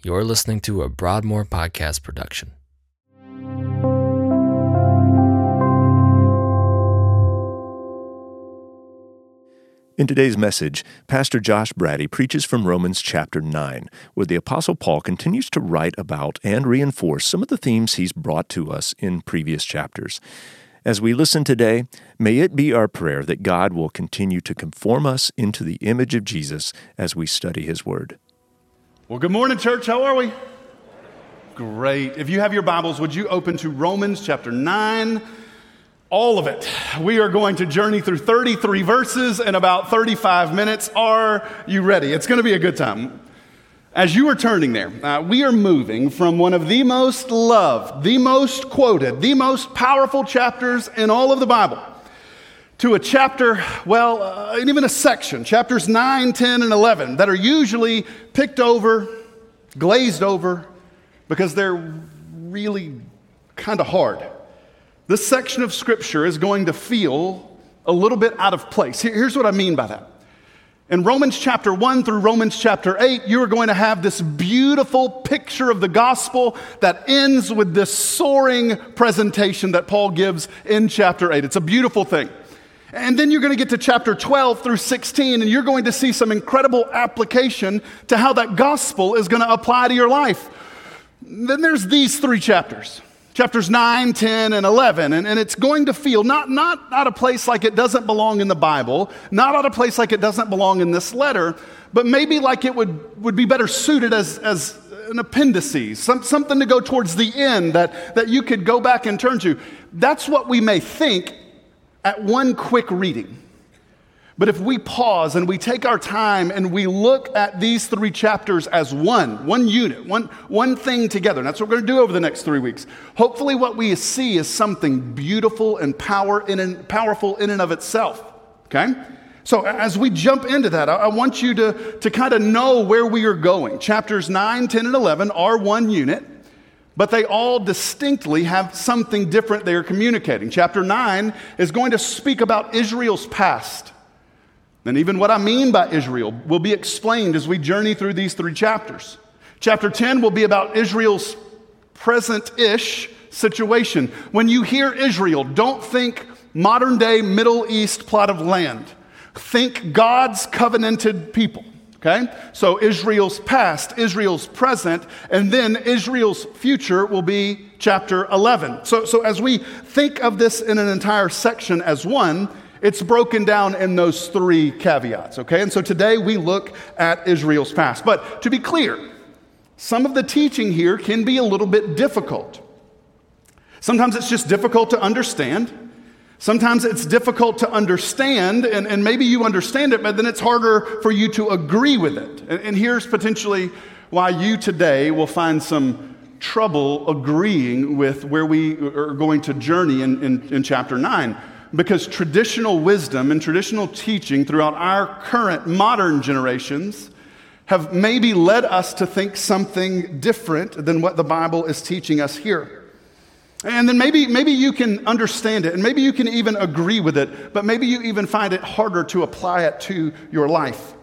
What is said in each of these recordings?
You're listening to a Broadmoor podcast production. In today's message, Pastor Josh Brady preaches from Romans chapter 9, where the Apostle Paul continues to write about and reinforce some of the themes he's brought to us in previous chapters. As we listen today, may it be our prayer that God will continue to conform us into the image of Jesus as we study his word. Well, good morning, church. How are we? Great. If you have your Bibles, would you open to Romans chapter 9? All of it. We are going to journey through 33 verses in about 35 minutes. Are you ready? It's going to be a good time. As you are turning there, uh, we are moving from one of the most loved, the most quoted, the most powerful chapters in all of the Bible to a chapter, well, uh, even a section, chapters 9, 10, and 11, that are usually picked over, glazed over, because they're really kind of hard. This section of Scripture is going to feel a little bit out of place. Here's what I mean by that. In Romans chapter 1 through Romans chapter 8, you are going to have this beautiful picture of the gospel that ends with this soaring presentation that Paul gives in chapter 8. It's a beautiful thing. And then you're going to get to chapter 12 through 16, and you're going to see some incredible application to how that gospel is going to apply to your life. Then there's these three chapters chapters 9, 10, and 11. And, and it's going to feel not, not out of place like it doesn't belong in the Bible, not out of place like it doesn't belong in this letter, but maybe like it would, would be better suited as, as an appendices, some, something to go towards the end that, that you could go back and turn to. That's what we may think at one quick reading. But if we pause and we take our time and we look at these three chapters as one, one unit, one, one thing together, that's what we're going to do over the next three weeks. Hopefully, what we see is something beautiful and power in and, powerful in and of itself. Okay? So, as we jump into that, I, I want you to, to kind of know where we are going. Chapters 9, 10, and 11 are one unit but they all distinctly have something different they are communicating. Chapter 9 is going to speak about Israel's past. And even what I mean by Israel will be explained as we journey through these three chapters. Chapter 10 will be about Israel's present ish situation. When you hear Israel, don't think modern day Middle East plot of land, think God's covenanted people. Okay? So Israel's past, Israel's present, and then Israel's future will be chapter 11. So, so as we think of this in an entire section as one, it's broken down in those three caveats, okay? And so today we look at Israel's past. But to be clear, some of the teaching here can be a little bit difficult. Sometimes it's just difficult to understand. Sometimes it's difficult to understand, and, and maybe you understand it, but then it's harder for you to agree with it. And, and here's potentially why you today will find some trouble agreeing with where we are going to journey in, in, in chapter 9 because traditional wisdom and traditional teaching throughout our current modern generations have maybe led us to think something different than what the Bible is teaching us here. And then maybe, maybe you can understand it, and maybe you can even agree with it, but maybe you even find it harder to apply it to your life.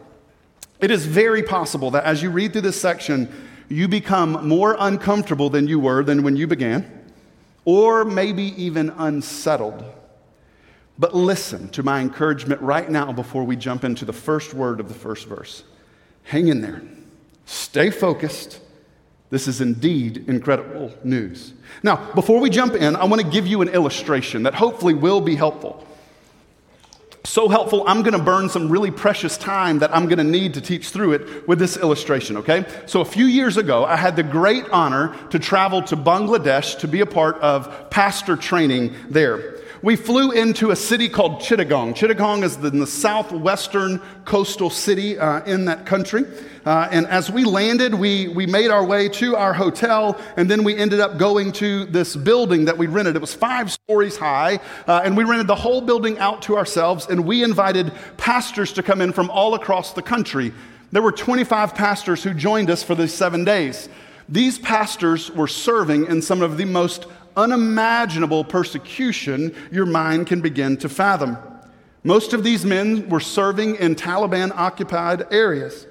It is very possible that as you read through this section, you become more uncomfortable than you were than when you began, or maybe even unsettled. But listen to my encouragement right now before we jump into the first word of the first verse. Hang in there, stay focused. This is indeed incredible news. Now, before we jump in, I want to give you an illustration that hopefully will be helpful. So helpful, I'm going to burn some really precious time that I'm going to need to teach through it with this illustration, okay? So, a few years ago, I had the great honor to travel to Bangladesh to be a part of pastor training there we flew into a city called Chittagong. Chittagong is in the southwestern coastal city uh, in that country. Uh, and as we landed, we, we made our way to our hotel, and then we ended up going to this building that we rented. It was five stories high, uh, and we rented the whole building out to ourselves, and we invited pastors to come in from all across the country. There were 25 pastors who joined us for these seven days. These pastors were serving in some of the most unimaginable persecution your mind can begin to fathom. Most of these men were serving in Taliban occupied areas.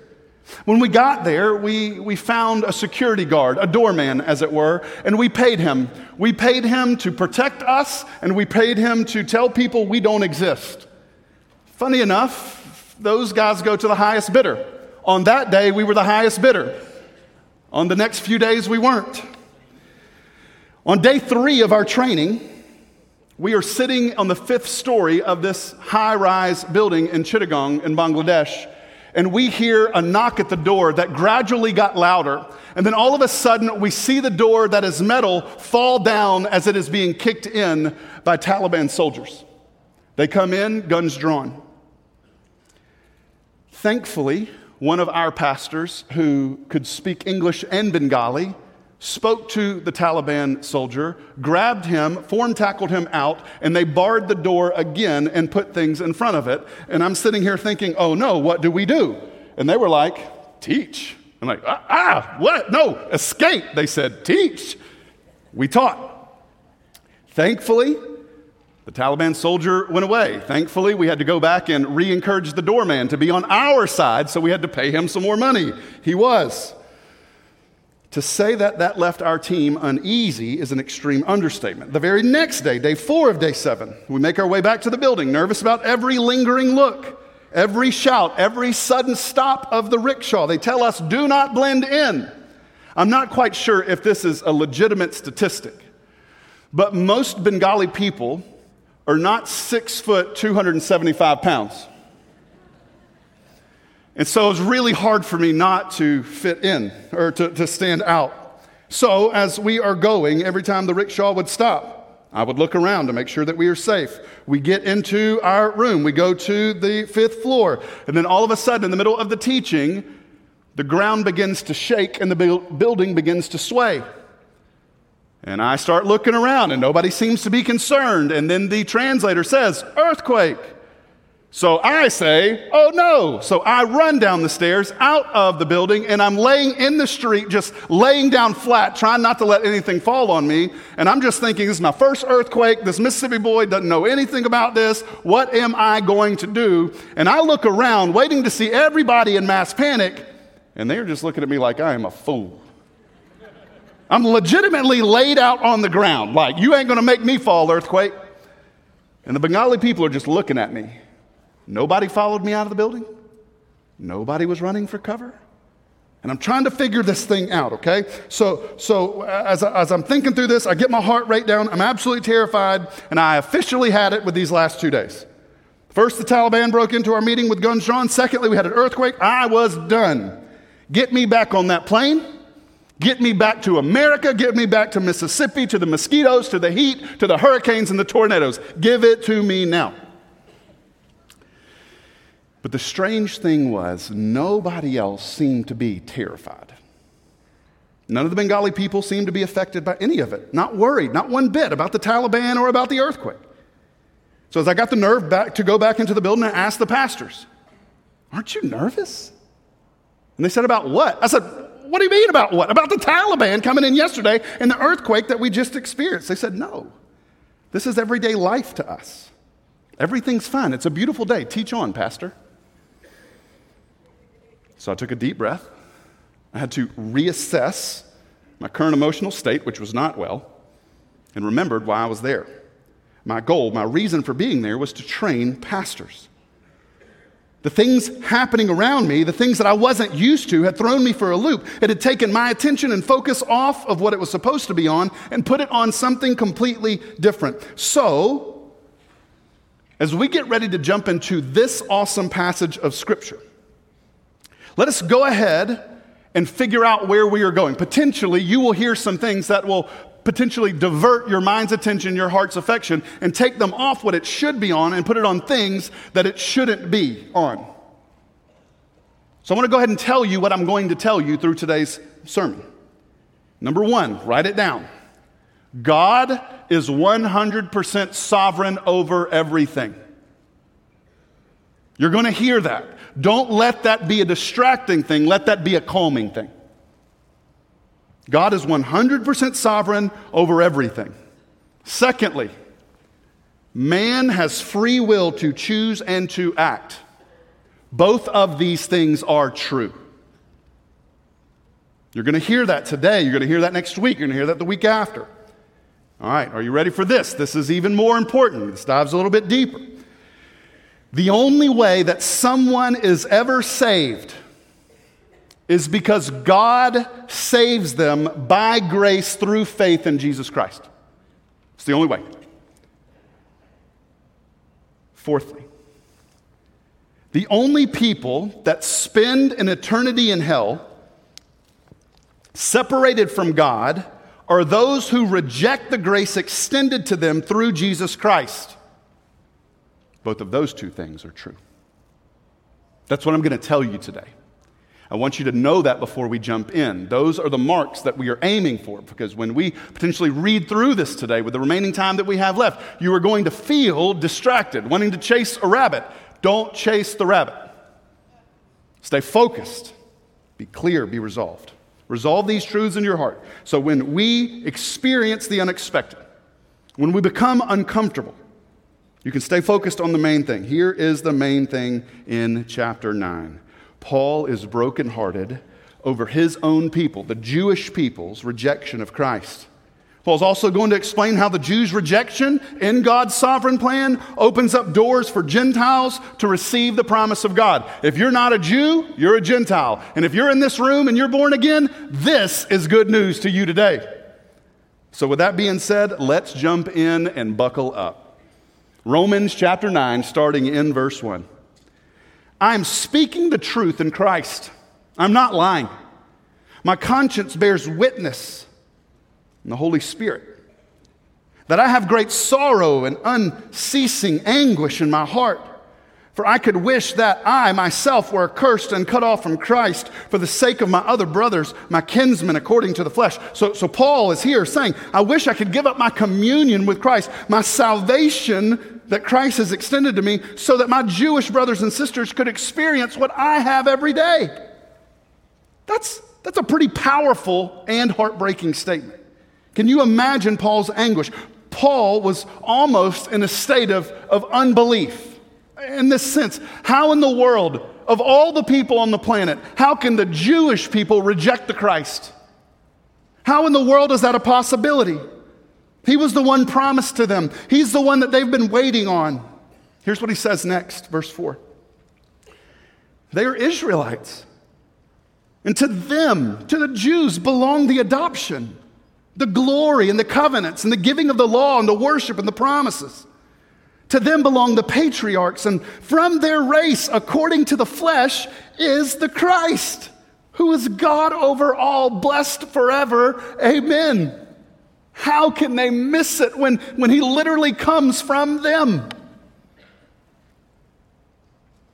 When we got there, we, we found a security guard, a doorman, as it were, and we paid him. We paid him to protect us, and we paid him to tell people we don't exist. Funny enough, those guys go to the highest bidder. On that day, we were the highest bidder. On the next few days, we weren't. On day three of our training, we are sitting on the fifth story of this high rise building in Chittagong in Bangladesh and we hear a knock at the door that gradually got louder. And then all of a sudden, we see the door that is metal fall down as it is being kicked in by Taliban soldiers. They come in, guns drawn. Thankfully, one of our pastors who could speak English and Bengali spoke to the Taliban soldier, grabbed him, form tackled him out, and they barred the door again and put things in front of it. And I'm sitting here thinking, oh no, what do we do? And they were like, teach. I'm like, ah, ah what? No, escape. They said, teach. We taught. Thankfully, the Taliban soldier went away. Thankfully, we had to go back and re encourage the doorman to be on our side, so we had to pay him some more money. He was. To say that that left our team uneasy is an extreme understatement. The very next day, day four of day seven, we make our way back to the building, nervous about every lingering look, every shout, every sudden stop of the rickshaw. They tell us, do not blend in. I'm not quite sure if this is a legitimate statistic, but most Bengali people are not six foot, 275 pounds. And so it was really hard for me not to fit in or to, to stand out. So as we are going, every time the rickshaw would stop, I would look around to make sure that we are safe. We get into our room, we go to the fifth floor, and then all of a sudden, in the middle of the teaching, the ground begins to shake and the building begins to sway. And I start looking around, and nobody seems to be concerned. And then the translator says, Earthquake. So I say, oh no. So I run down the stairs out of the building and I'm laying in the street, just laying down flat, trying not to let anything fall on me. And I'm just thinking, this is my first earthquake. This Mississippi boy doesn't know anything about this. What am I going to do? And I look around, waiting to see everybody in mass panic, and they're just looking at me like I am a fool. I'm legitimately laid out on the ground, like, you ain't gonna make me fall, earthquake. And the Bengali people are just looking at me. Nobody followed me out of the building. Nobody was running for cover. And I'm trying to figure this thing out, okay? So, so uh, as, I, as I'm thinking through this, I get my heart rate down. I'm absolutely terrified, and I officially had it with these last two days. First, the Taliban broke into our meeting with guns drawn. Secondly, we had an earthquake. I was done. Get me back on that plane. Get me back to America. Get me back to Mississippi, to the mosquitoes, to the heat, to the hurricanes and the tornadoes. Give it to me now. But the strange thing was, nobody else seemed to be terrified. None of the Bengali people seemed to be affected by any of it, not worried, not one bit about the Taliban or about the earthquake. So, as I got the nerve back to go back into the building, I asked the pastors, Aren't you nervous? And they said, About what? I said, What do you mean about what? About the Taliban coming in yesterday and the earthquake that we just experienced. They said, No. This is everyday life to us. Everything's fine. It's a beautiful day. Teach on, Pastor. So I took a deep breath. I had to reassess my current emotional state, which was not well, and remembered why I was there. My goal, my reason for being there was to train pastors. The things happening around me, the things that I wasn't used to, had thrown me for a loop. It had taken my attention and focus off of what it was supposed to be on and put it on something completely different. So, as we get ready to jump into this awesome passage of Scripture, let us go ahead and figure out where we are going. Potentially, you will hear some things that will potentially divert your mind's attention, your heart's affection, and take them off what it should be on and put it on things that it shouldn't be on. So I want to go ahead and tell you what I'm going to tell you through today's sermon. Number one, write it down. God is 100% sovereign over everything. You're going to hear that. Don't let that be a distracting thing, let that be a calming thing. God is 100% sovereign over everything. Secondly, man has free will to choose and to act. Both of these things are true. You're going to hear that today. You're going to hear that next week. You're going to hear that the week after. All right, are you ready for this? This is even more important. This dives a little bit deeper. The only way that someone is ever saved is because God saves them by grace through faith in Jesus Christ. It's the only way. Fourthly, the only people that spend an eternity in hell separated from God are those who reject the grace extended to them through Jesus Christ. Both of those two things are true. That's what I'm going to tell you today. I want you to know that before we jump in. Those are the marks that we are aiming for because when we potentially read through this today with the remaining time that we have left, you are going to feel distracted, wanting to chase a rabbit. Don't chase the rabbit. Stay focused, be clear, be resolved. Resolve these truths in your heart. So when we experience the unexpected, when we become uncomfortable, you can stay focused on the main thing. Here is the main thing in chapter 9. Paul is brokenhearted over his own people, the Jewish people's rejection of Christ. Paul's also going to explain how the Jews' rejection in God's sovereign plan opens up doors for Gentiles to receive the promise of God. If you're not a Jew, you're a Gentile. And if you're in this room and you're born again, this is good news to you today. So, with that being said, let's jump in and buckle up. Romans chapter 9, starting in verse 1. I'm speaking the truth in Christ. I'm not lying. My conscience bears witness in the Holy Spirit that I have great sorrow and unceasing anguish in my heart. For I could wish that I myself were accursed and cut off from Christ for the sake of my other brothers, my kinsmen according to the flesh. So, so Paul is here saying, I wish I could give up my communion with Christ, my salvation that Christ has extended to me, so that my Jewish brothers and sisters could experience what I have every day. That's, that's a pretty powerful and heartbreaking statement. Can you imagine Paul's anguish? Paul was almost in a state of, of unbelief in this sense. How in the world, of all the people on the planet, how can the Jewish people reject the Christ? How in the world is that a possibility? He was the one promised to them, He's the one that they've been waiting on. Here's what he says next, verse 4. They are Israelites. And to them, to the Jews, belong the adoption, the glory, and the covenants, and the giving of the law, and the worship, and the promises. To them belong the patriarchs, and from their race, according to the flesh, is the Christ, who is God over all, blessed forever. Amen. How can they miss it when, when he literally comes from them?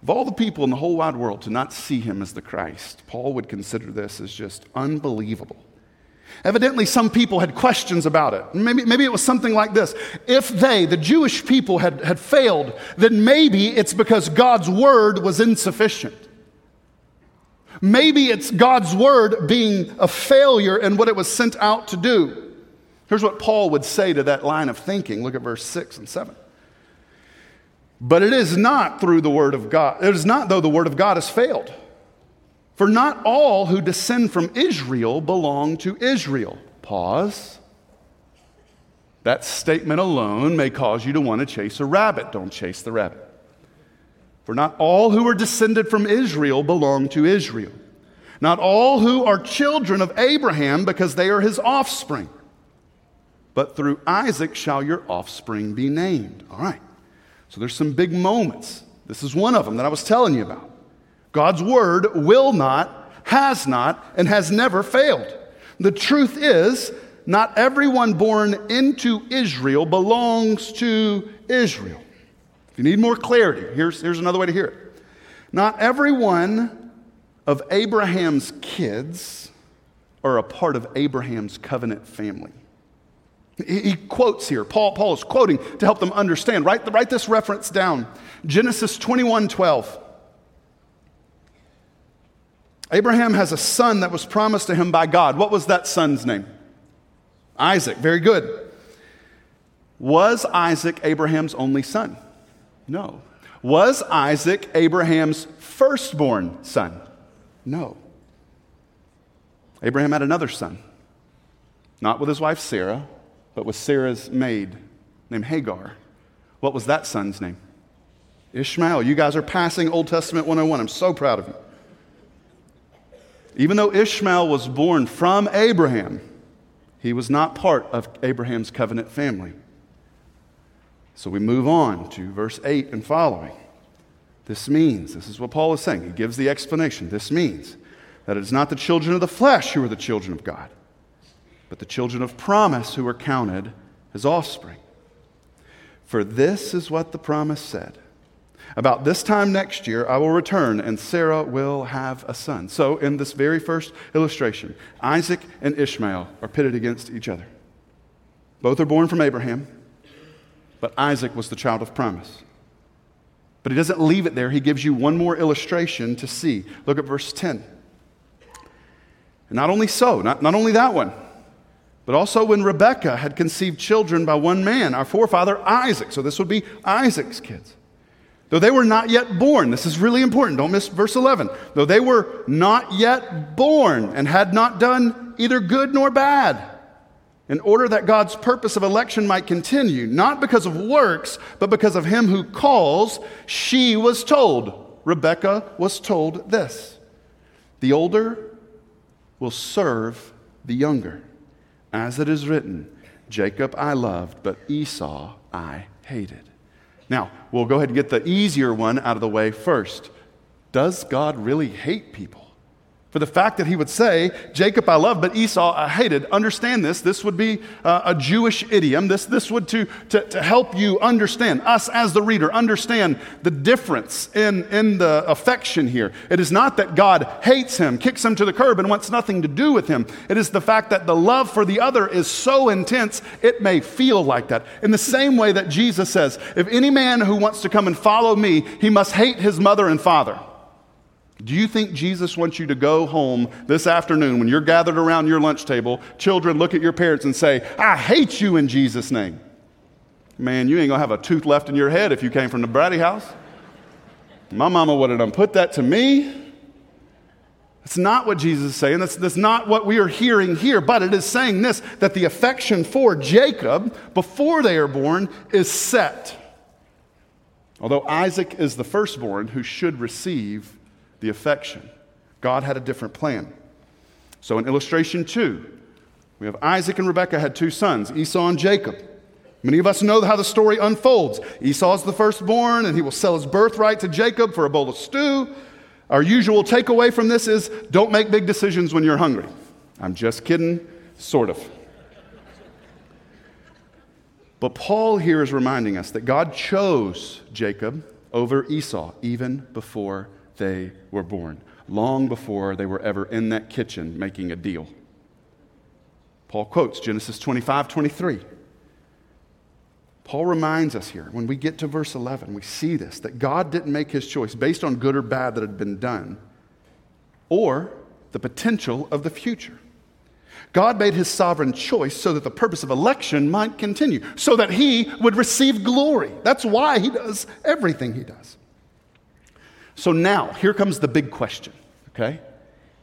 Of all the people in the whole wide world to not see him as the Christ, Paul would consider this as just unbelievable. Evidently, some people had questions about it. Maybe, maybe it was something like this. If they, the Jewish people, had, had failed, then maybe it's because God's word was insufficient. Maybe it's God's word being a failure in what it was sent out to do. Here's what Paul would say to that line of thinking. Look at verse 6 and 7. But it is not through the word of God, it is not though the word of God has failed. For not all who descend from Israel belong to Israel. Pause. That statement alone may cause you to want to chase a rabbit. Don't chase the rabbit. For not all who are descended from Israel belong to Israel. Not all who are children of Abraham because they are his offspring. But through Isaac shall your offspring be named. All right. So there's some big moments. This is one of them that I was telling you about. God's word will not, has not, and has never failed. The truth is, not everyone born into Israel belongs to Israel. If you need more clarity, here's, here's another way to hear it. Not everyone of Abraham's kids are a part of Abraham's covenant family. He, quotes here. Paul, Paul is quoting to help them understand. Write, write this reference down Genesis 21 12. Abraham has a son that was promised to him by God. What was that son's name? Isaac. Very good. Was Isaac Abraham's only son? No. Was Isaac Abraham's firstborn son? No. Abraham had another son, not with his wife Sarah, but with Sarah's maid named Hagar. What was that son's name? Ishmael. You guys are passing Old Testament 101. I'm so proud of you. Even though Ishmael was born from Abraham, he was not part of Abraham's covenant family. So we move on to verse 8 and following. This means, this is what Paul is saying. He gives the explanation. This means that it is not the children of the flesh who are the children of God, but the children of promise who are counted as offspring. For this is what the promise said About this time next year, I will return, and Sarah will have a son. So, in this very first illustration, Isaac and Ishmael are pitted against each other. Both are born from Abraham, but Isaac was the child of promise. But he doesn't leave it there. He gives you one more illustration to see. Look at verse 10. And not only so, not, not only that one, but also when Rebekah had conceived children by one man, our forefather Isaac. So this would be Isaac's kids. Though they were not yet born, this is really important, don't miss verse 11. Though they were not yet born and had not done either good nor bad, in order that God's purpose of election might continue, not because of works, but because of him who calls, she was told. Rebecca was told this The older will serve the younger. As it is written, Jacob I loved, but Esau I hated. Now, we'll go ahead and get the easier one out of the way first. Does God really hate people? For the fact that he would say, Jacob I love, but Esau I hated. Understand this. This would be uh, a Jewish idiom. This, this would to, to, to help you understand, us as the reader, understand the difference in, in the affection here. It is not that God hates him, kicks him to the curb, and wants nothing to do with him. It is the fact that the love for the other is so intense, it may feel like that. In the same way that Jesus says, if any man who wants to come and follow me, he must hate his mother and father. Do you think Jesus wants you to go home this afternoon when you're gathered around your lunch table, children look at your parents and say, I hate you in Jesus' name? Man, you ain't gonna have a tooth left in your head if you came from the Brady house. My mama would have done put that to me. That's not what Jesus is saying. That's, that's not what we are hearing here. But it is saying this that the affection for Jacob before they are born is set. Although Isaac is the firstborn who should receive the affection. God had a different plan. So in illustration two, we have Isaac and Rebekah had two sons, Esau and Jacob. Many of us know how the story unfolds. Esau is the firstborn, and he will sell his birthright to Jacob for a bowl of stew. Our usual takeaway from this is don't make big decisions when you're hungry. I'm just kidding, sort of. But Paul here is reminding us that God chose Jacob over Esau even before they were born, long before they were ever in that kitchen making a deal. Paul quotes Genesis 25 23. Paul reminds us here, when we get to verse 11, we see this that God didn't make his choice based on good or bad that had been done or the potential of the future. God made his sovereign choice so that the purpose of election might continue, so that he would receive glory. That's why he does everything he does. So now, here comes the big question, okay?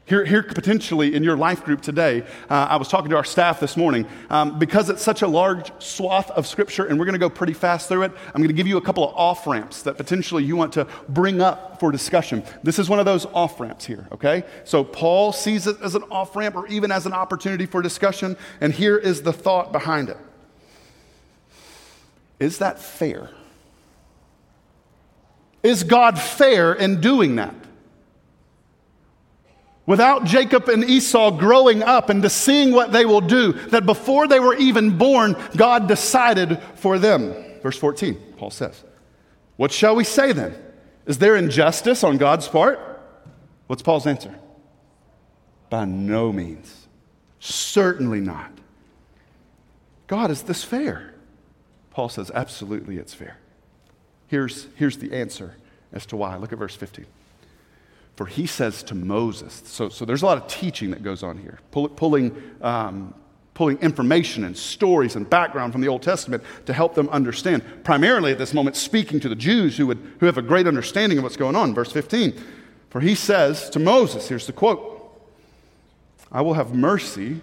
Here, here potentially in your life group today, uh, I was talking to our staff this morning. Um, because it's such a large swath of scripture and we're going to go pretty fast through it, I'm going to give you a couple of off ramps that potentially you want to bring up for discussion. This is one of those off ramps here, okay? So Paul sees it as an off ramp or even as an opportunity for discussion, and here is the thought behind it Is that fair? Is God fair in doing that? Without Jacob and Esau growing up and to seeing what they will do, that before they were even born, God decided for them. Verse 14, Paul says, What shall we say then? Is there injustice on God's part? What's Paul's answer? By no means. Certainly not. God, is this fair? Paul says, Absolutely, it's fair. Here's, here's the answer as to why. Look at verse 15. For he says to Moses, so, so there's a lot of teaching that goes on here, pull, pulling, um, pulling information and stories and background from the Old Testament to help them understand. Primarily at this moment, speaking to the Jews who, would, who have a great understanding of what's going on. Verse 15. For he says to Moses, here's the quote I will have mercy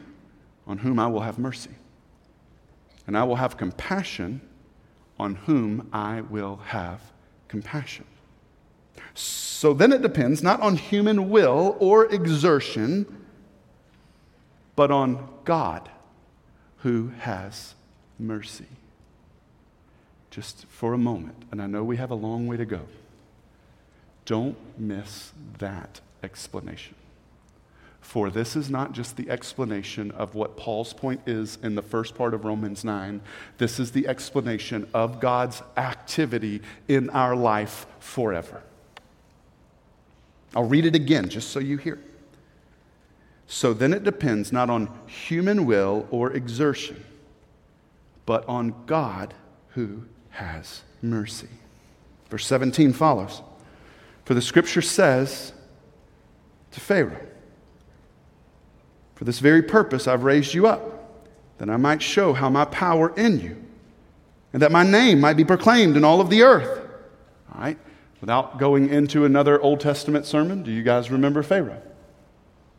on whom I will have mercy, and I will have compassion on whom I will have compassion. So then it depends not on human will or exertion, but on God who has mercy. Just for a moment, and I know we have a long way to go, don't miss that explanation. For this is not just the explanation of what Paul's point is in the first part of Romans 9. This is the explanation of God's activity in our life forever. I'll read it again just so you hear. So then it depends not on human will or exertion, but on God who has mercy. Verse 17 follows. For the scripture says to Pharaoh, for this very purpose, I've raised you up, that I might show how my power in you, and that my name might be proclaimed in all of the earth. All right? Without going into another Old Testament sermon, do you guys remember Pharaoh?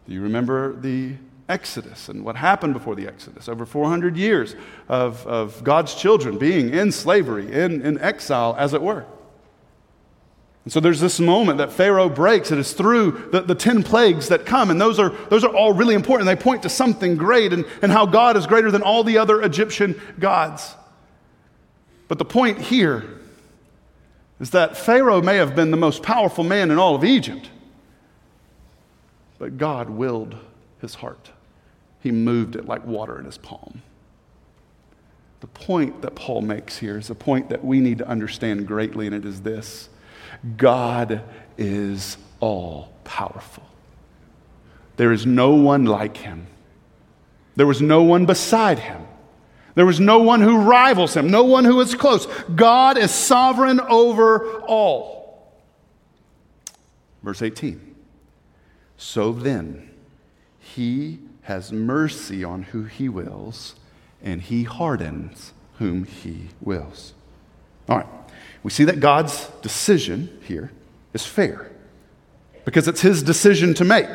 Do you remember the Exodus and what happened before the Exodus? Over 400 years of, of God's children being in slavery, in, in exile, as it were. And so there's this moment that Pharaoh breaks. It is through the, the 10 plagues that come, and those are, those are all really important. They point to something great and, and how God is greater than all the other Egyptian gods. But the point here is that Pharaoh may have been the most powerful man in all of Egypt, but God willed his heart. He moved it like water in his palm. The point that Paul makes here is a point that we need to understand greatly, and it is this God is all powerful. There is no one like him. There was no one beside him. There was no one who rivals him, no one who is close. God is sovereign over all. Verse 18. So then, he has mercy on who he wills, and he hardens whom he wills. All right. We see that God's decision here is fair because it's his decision to make.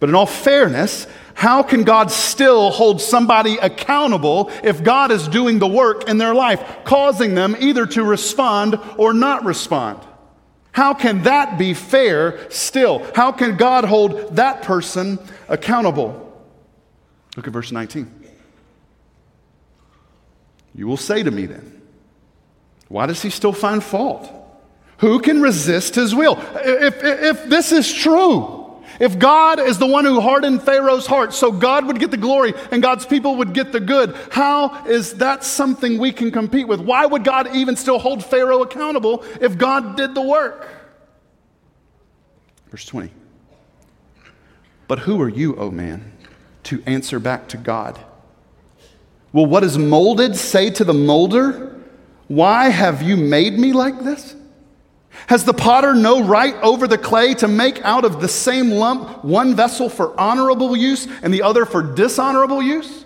But in all fairness, how can God still hold somebody accountable if God is doing the work in their life, causing them either to respond or not respond? How can that be fair still? How can God hold that person accountable? Look at verse 19. You will say to me then, why does he still find fault? Who can resist his will? If, if this is true, if God is the one who hardened Pharaoh's heart so God would get the glory and God's people would get the good, how is that something we can compete with? Why would God even still hold Pharaoh accountable if God did the work? Verse 20. But who are you, O oh man, to answer back to God? Will what is molded say to the molder? Why have you made me like this? Has the potter no right over the clay to make out of the same lump one vessel for honorable use and the other for dishonorable use?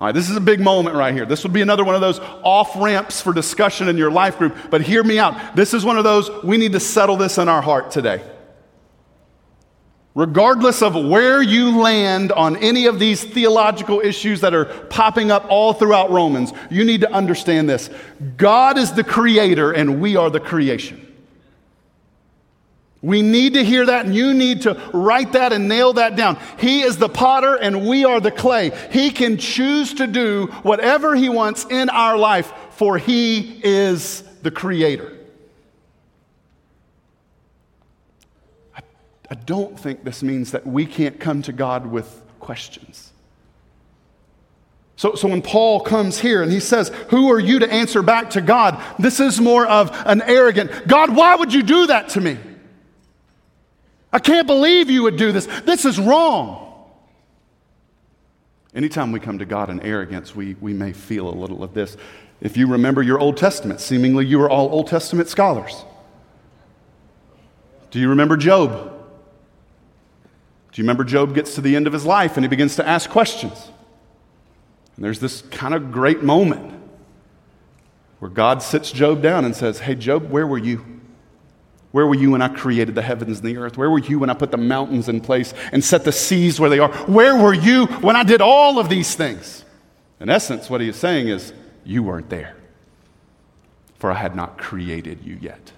All right, this is a big moment right here. This would be another one of those off ramps for discussion in your life group, but hear me out. This is one of those, we need to settle this in our heart today. Regardless of where you land on any of these theological issues that are popping up all throughout Romans, you need to understand this God is the creator and we are the creation. We need to hear that, and you need to write that and nail that down. He is the potter, and we are the clay. He can choose to do whatever He wants in our life, for He is the creator. I don't think this means that we can't come to God with questions. So, so when Paul comes here and he says, Who are you to answer back to God? This is more of an arrogant, God, why would you do that to me? I can't believe you would do this. This is wrong. Anytime we come to God in arrogance, we, we may feel a little of this. If you remember your Old Testament, seemingly you are all Old Testament scholars. Do you remember Job? Do you remember Job gets to the end of his life and he begins to ask questions? And there's this kind of great moment where God sits Job down and says, Hey, Job, where were you? Where were you when I created the heavens and the earth? Where were you when I put the mountains in place and set the seas where they are? Where were you when I did all of these things? In essence, what he is saying is, You weren't there, for I had not created you yet.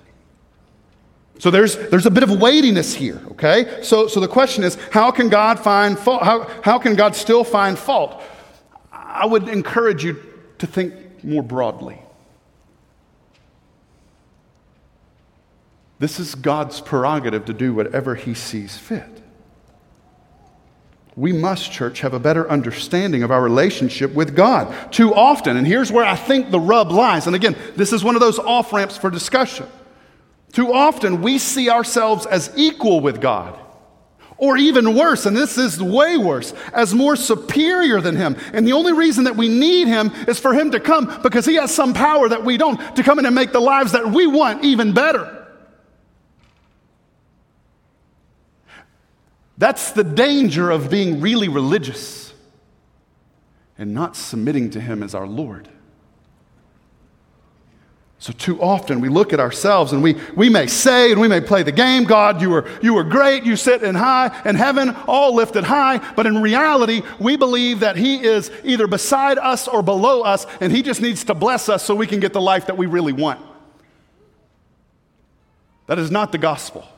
So there's, there's a bit of weightiness here, okay? So, so the question is, how can God find fault? How, how can God still find fault? I would encourage you to think more broadly. This is God's prerogative to do whatever he sees fit. We must, church, have a better understanding of our relationship with God. Too often, and here's where I think the rub lies, and again, this is one of those off ramps for discussion. Too often, we see ourselves as equal with God, or even worse, and this is way worse, as more superior than Him. And the only reason that we need Him is for Him to come because He has some power that we don't, to come in and make the lives that we want even better. That's the danger of being really religious and not submitting to Him as our Lord. So, too often we look at ourselves and we, we may say and we may play the game God, you were, you were great, you sit in high, in heaven, all lifted high. But in reality, we believe that He is either beside us or below us, and He just needs to bless us so we can get the life that we really want. That is not the gospel.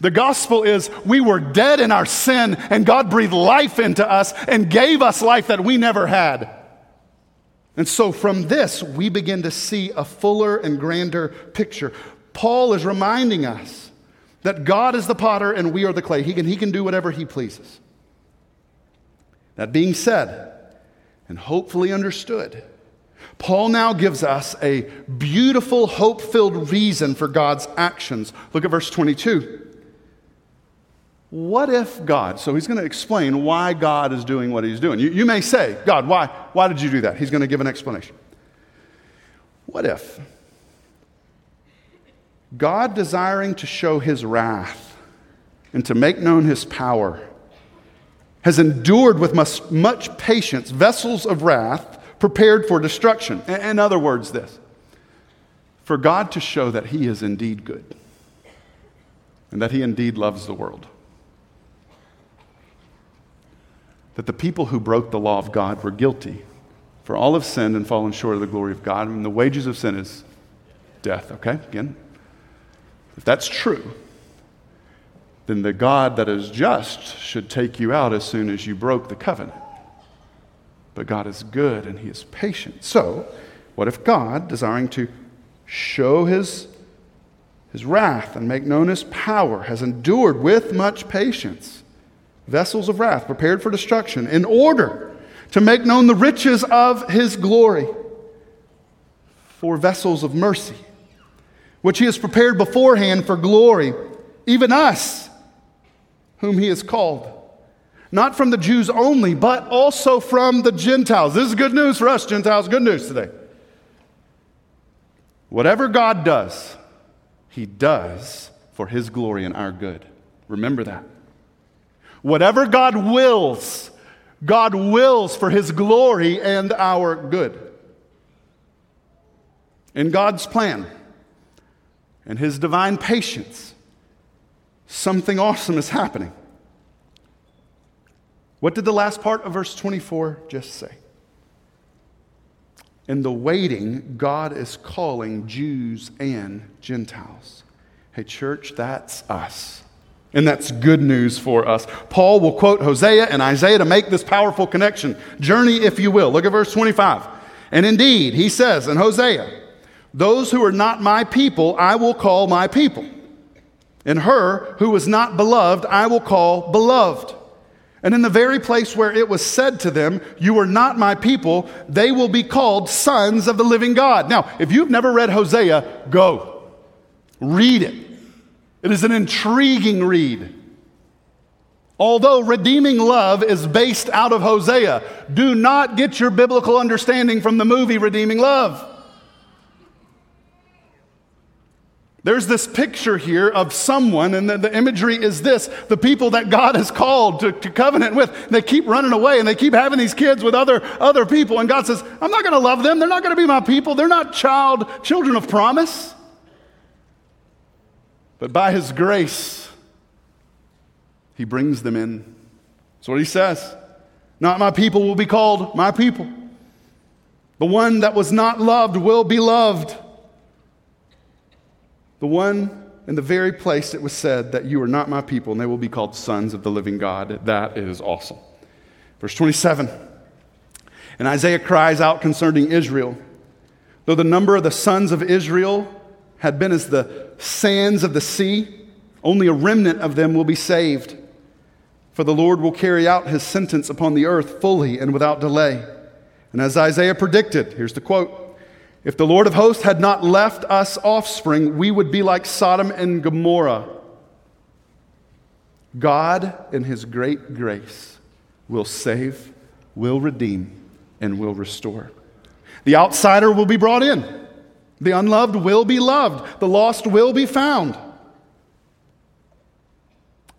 The gospel is we were dead in our sin, and God breathed life into us and gave us life that we never had. And so from this, we begin to see a fuller and grander picture. Paul is reminding us that God is the potter and we are the clay. He can, he can do whatever he pleases. That being said, and hopefully understood, Paul now gives us a beautiful, hope filled reason for God's actions. Look at verse 22. What if God, so he's going to explain why God is doing what he's doing. You, you may say, God, why, why did you do that? He's going to give an explanation. What if God, desiring to show his wrath and to make known his power, has endured with much, much patience vessels of wrath prepared for destruction? In other words, this for God to show that he is indeed good and that he indeed loves the world. That the people who broke the law of God were guilty. For all have sinned and fallen short of the glory of God, and the wages of sin is death. Okay, again. If that's true, then the God that is just should take you out as soon as you broke the covenant. But God is good and He is patient. So, what if God, desiring to show His, his wrath and make known His power, has endured with much patience? Vessels of wrath prepared for destruction, in order to make known the riches of his glory for vessels of mercy, which he has prepared beforehand for glory, even us, whom he has called. Not from the Jews only, but also from the Gentiles. This is good news for us, Gentiles. Good news today. Whatever God does, he does for his glory and our good. Remember that. Whatever God wills, God wills for his glory and our good. In God's plan and his divine patience, something awesome is happening. What did the last part of verse 24 just say? In the waiting, God is calling Jews and Gentiles. Hey, church, that's us. And that's good news for us. Paul will quote Hosea and Isaiah to make this powerful connection. Journey, if you will. Look at verse 25. And indeed, he says in Hosea, Those who are not my people, I will call my people. And her who was not beloved, I will call beloved. And in the very place where it was said to them, You are not my people, they will be called sons of the living God. Now, if you've never read Hosea, go. Read it. It is an intriguing read. Although redeeming love is based out of Hosea, do not get your biblical understanding from the movie Redeeming Love. There's this picture here of someone, and the, the, imagery is this the people that God has called to, to covenant with. They keep running away and they keep having these kids with other, other people. And God says, I'm not going to love them. They're not going to be my people. They're not child, children of promise. But by his grace, he brings them in. That's what he says. Not my people will be called my people. The one that was not loved will be loved. The one in the very place it was said that you are not my people and they will be called sons of the living God. That is awesome. Verse 27 And Isaiah cries out concerning Israel. Though the number of the sons of Israel had been as the sands of the sea, only a remnant of them will be saved. For the Lord will carry out his sentence upon the earth fully and without delay. And as Isaiah predicted, here's the quote if the Lord of hosts had not left us offspring, we would be like Sodom and Gomorrah. God, in His great grace, will save, will redeem, and will restore. The outsider will be brought in. The unloved will be loved. The lost will be found.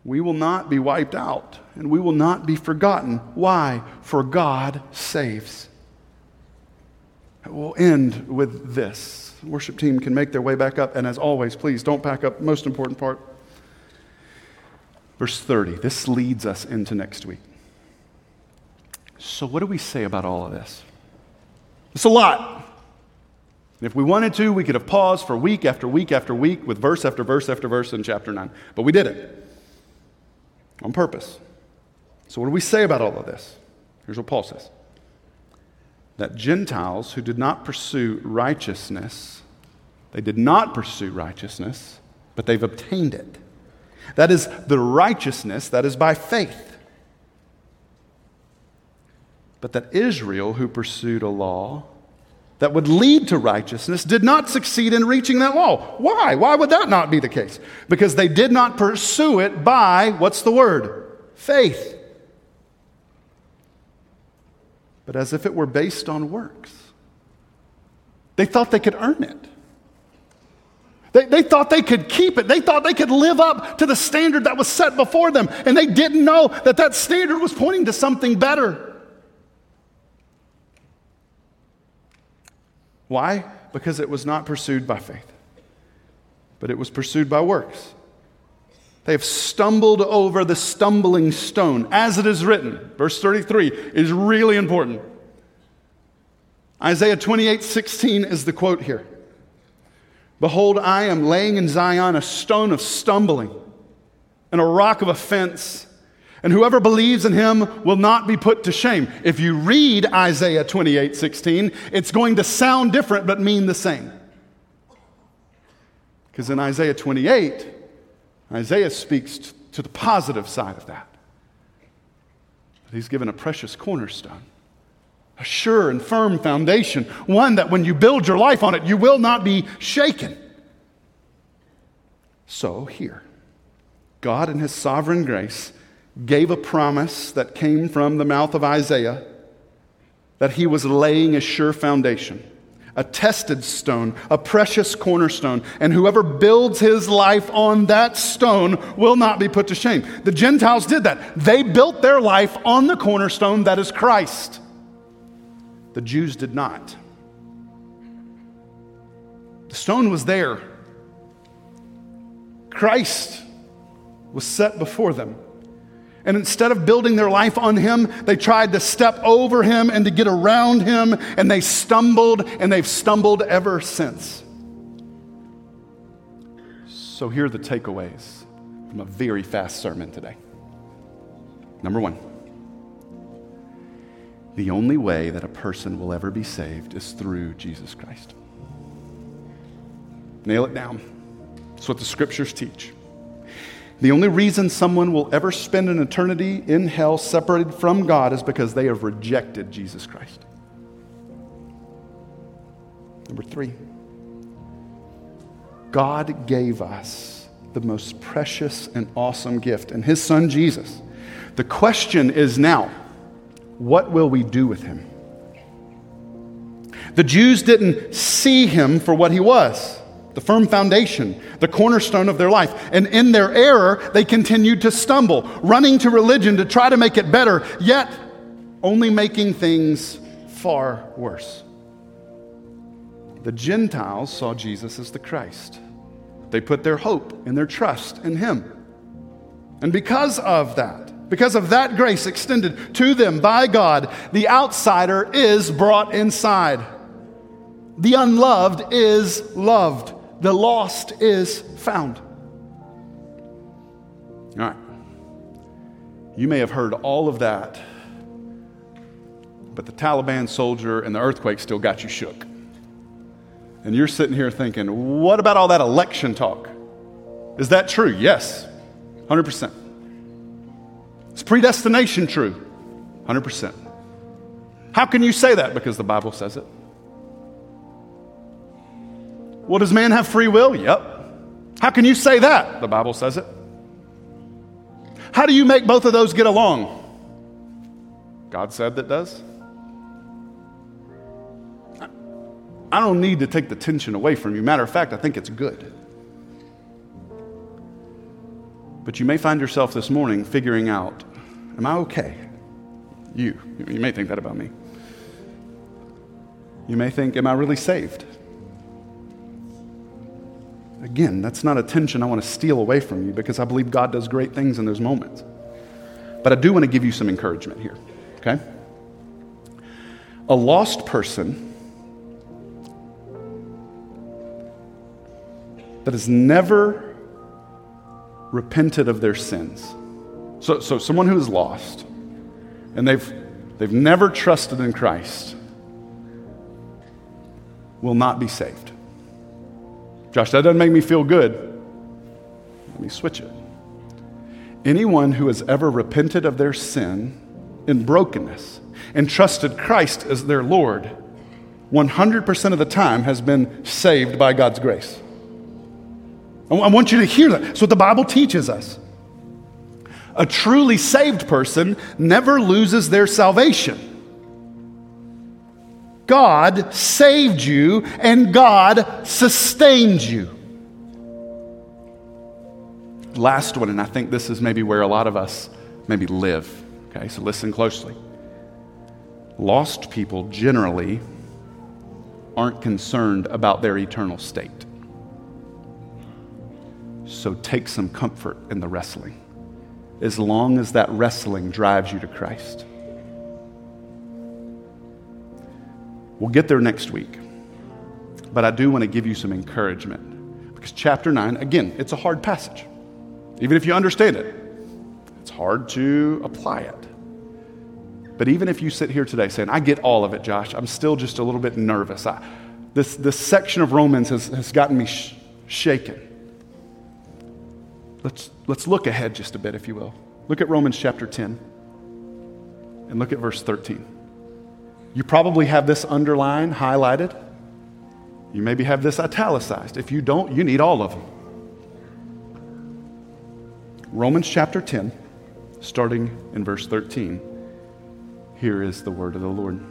We will not be wiped out, and we will not be forgotten. Why? For God saves. We'll end with this. Worship team can make their way back up, and as always, please don't pack up. Most important part. Verse 30. This leads us into next week. So, what do we say about all of this? It's a lot. If we wanted to, we could have paused for week after week after week with verse after verse after verse in chapter 9. But we did it on purpose. So, what do we say about all of this? Here's what Paul says that Gentiles who did not pursue righteousness, they did not pursue righteousness, but they've obtained it. That is the righteousness that is by faith. But that Israel, who pursued a law that would lead to righteousness, did not succeed in reaching that law. Why? Why would that not be the case? Because they did not pursue it by, what's the word? Faith but as if it were based on works. They thought they could earn it. They, they thought they could keep it. They thought they could live up to the standard that was set before them. And they didn't know that that standard was pointing to something better. Why? Because it was not pursued by faith, but it was pursued by works. They have stumbled over the stumbling stone, as it is written. Verse 33 is really important. Isaiah 28 16 is the quote here. Behold, I am laying in Zion a stone of stumbling and a rock of offense, and whoever believes in him will not be put to shame. If you read Isaiah 28 16, it's going to sound different but mean the same. Because in Isaiah 28, Isaiah speaks to the positive side of that. He's given a precious cornerstone, a sure and firm foundation, one that when you build your life on it, you will not be shaken. So, here, God, in his sovereign grace, gave a promise that came from the mouth of Isaiah that he was laying a sure foundation a tested stone, a precious cornerstone, and whoever builds his life on that stone will not be put to shame. The Gentiles did that. They built their life on the cornerstone that is Christ. The Jews did not. The stone was there. Christ was set before them. And instead of building their life on him, they tried to step over him and to get around him, and they stumbled, and they've stumbled ever since. So here are the takeaways from a very fast sermon today. Number one, the only way that a person will ever be saved is through Jesus Christ. Nail it down. That's what the scriptures teach. The only reason someone will ever spend an eternity in hell separated from God is because they have rejected Jesus Christ. Number three, God gave us the most precious and awesome gift in His Son Jesus. The question is now, what will we do with Him? The Jews didn't see Him for what He was the firm foundation, the cornerstone of their life. And in their error, they continued to stumble, running to religion to try to make it better, yet only making things far worse. The Gentiles saw Jesus as the Christ, They put their hope and their trust in Him. And because of that, because of that grace extended to them by God, the outsider is brought inside. The unloved is loved. The lost is found. All right. You may have heard all of that, but the Taliban soldier and the earthquake still got you shook. And you're sitting here thinking, what about all that election talk? Is that true? Yes, 100%. Is predestination true? 100%. How can you say that? Because the Bible says it. Well, does man have free will? Yep. How can you say that? The Bible says it. How do you make both of those get along? God said that does. I don't need to take the tension away from you. Matter of fact, I think it's good. But you may find yourself this morning figuring out Am I okay? You. You may think that about me. You may think, Am I really saved? Again, that's not a tension I want to steal away from you because I believe God does great things in those moments. But I do want to give you some encouragement here, okay? A lost person that has never repented of their sins. So, so someone who is lost and they've, they've never trusted in Christ will not be saved. Josh, that doesn't make me feel good. Let me switch it. Anyone who has ever repented of their sin in brokenness and trusted Christ as their Lord, 100% of the time has been saved by God's grace. I want you to hear that. That's what the Bible teaches us. A truly saved person never loses their salvation. God saved you and God sustained you. Last one, and I think this is maybe where a lot of us maybe live. Okay, so listen closely. Lost people generally aren't concerned about their eternal state. So take some comfort in the wrestling, as long as that wrestling drives you to Christ. We'll get there next week. But I do want to give you some encouragement because chapter 9, again, it's a hard passage. Even if you understand it, it's hard to apply it. But even if you sit here today saying, I get all of it, Josh, I'm still just a little bit nervous. I, this, this section of Romans has, has gotten me sh- shaken. Let's, let's look ahead just a bit, if you will. Look at Romans chapter 10 and look at verse 13. You probably have this underlined, highlighted. You maybe have this italicized. If you don't, you need all of them. Romans chapter 10, starting in verse 13. Here is the word of the Lord.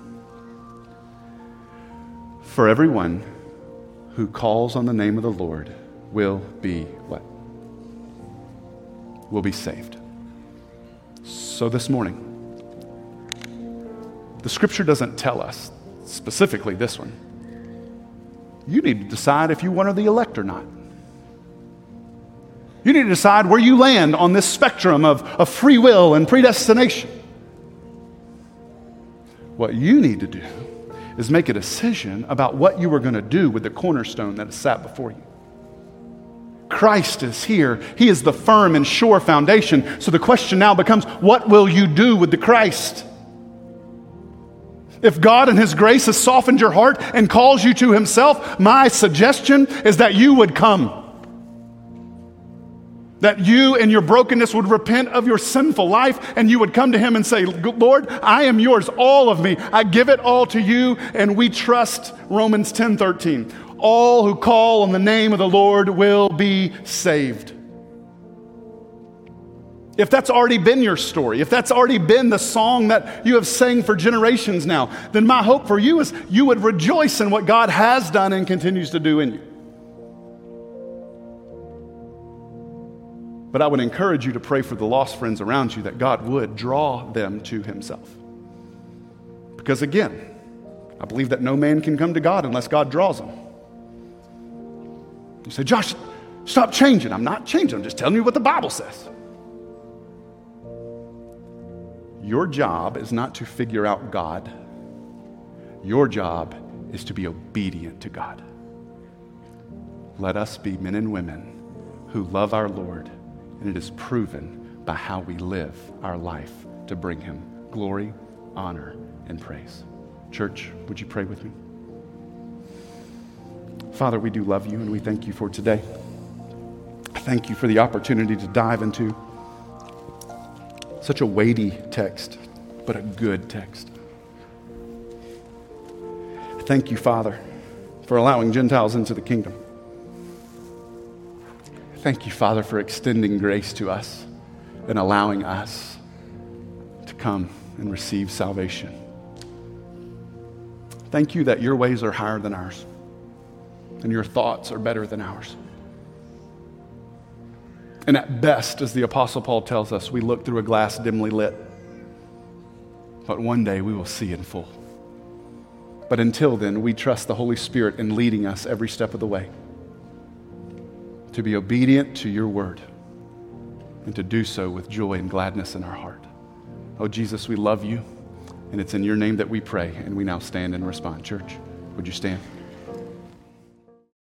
For everyone who calls on the name of the Lord will be what? Will be saved. So this morning, the scripture doesn't tell us, specifically this one. You need to decide if you want to the elect or not. You need to decide where you land on this spectrum of, of free will and predestination. What you need to do is make a decision about what you are going to do with the cornerstone that is sat before you. Christ is here. He is the firm and sure foundation. So the question now becomes what will you do with the Christ? If God in His grace has softened your heart and calls you to Himself, my suggestion is that you would come. That you in your brokenness would repent of your sinful life and you would come to Him and say, Lord, I am yours, all of me. I give it all to you, and we trust Romans 10 13. All who call on the name of the Lord will be saved if that's already been your story, if that's already been the song that you have sang for generations now, then my hope for you is you would rejoice in what God has done and continues to do in you. But I would encourage you to pray for the lost friends around you that God would draw them to Himself. Because again, I believe that no man can come to God unless God draws them. You say, Josh, Stop changing. I'm not changing. I'm just telling you what the Bible says. Your job is not to figure out God. Your job is to be obedient to God. Let us be men and women who love our Lord, and it is proven by how we live our life to bring Him glory, honor, and praise. Church, would you pray with me? Father, we do love you and we thank you for today. Thank you for the opportunity to dive into such a weighty text, but a good text. Thank you, Father, for allowing Gentiles into the kingdom. Thank you, Father, for extending grace to us and allowing us to come and receive salvation. Thank you that your ways are higher than ours and your thoughts are better than ours. And at best, as the Apostle Paul tells us, we look through a glass dimly lit. But one day we will see in full. But until then, we trust the Holy Spirit in leading us every step of the way to be obedient to your word and to do so with joy and gladness in our heart. Oh, Jesus, we love you, and it's in your name that we pray, and we now stand and respond. Church, would you stand?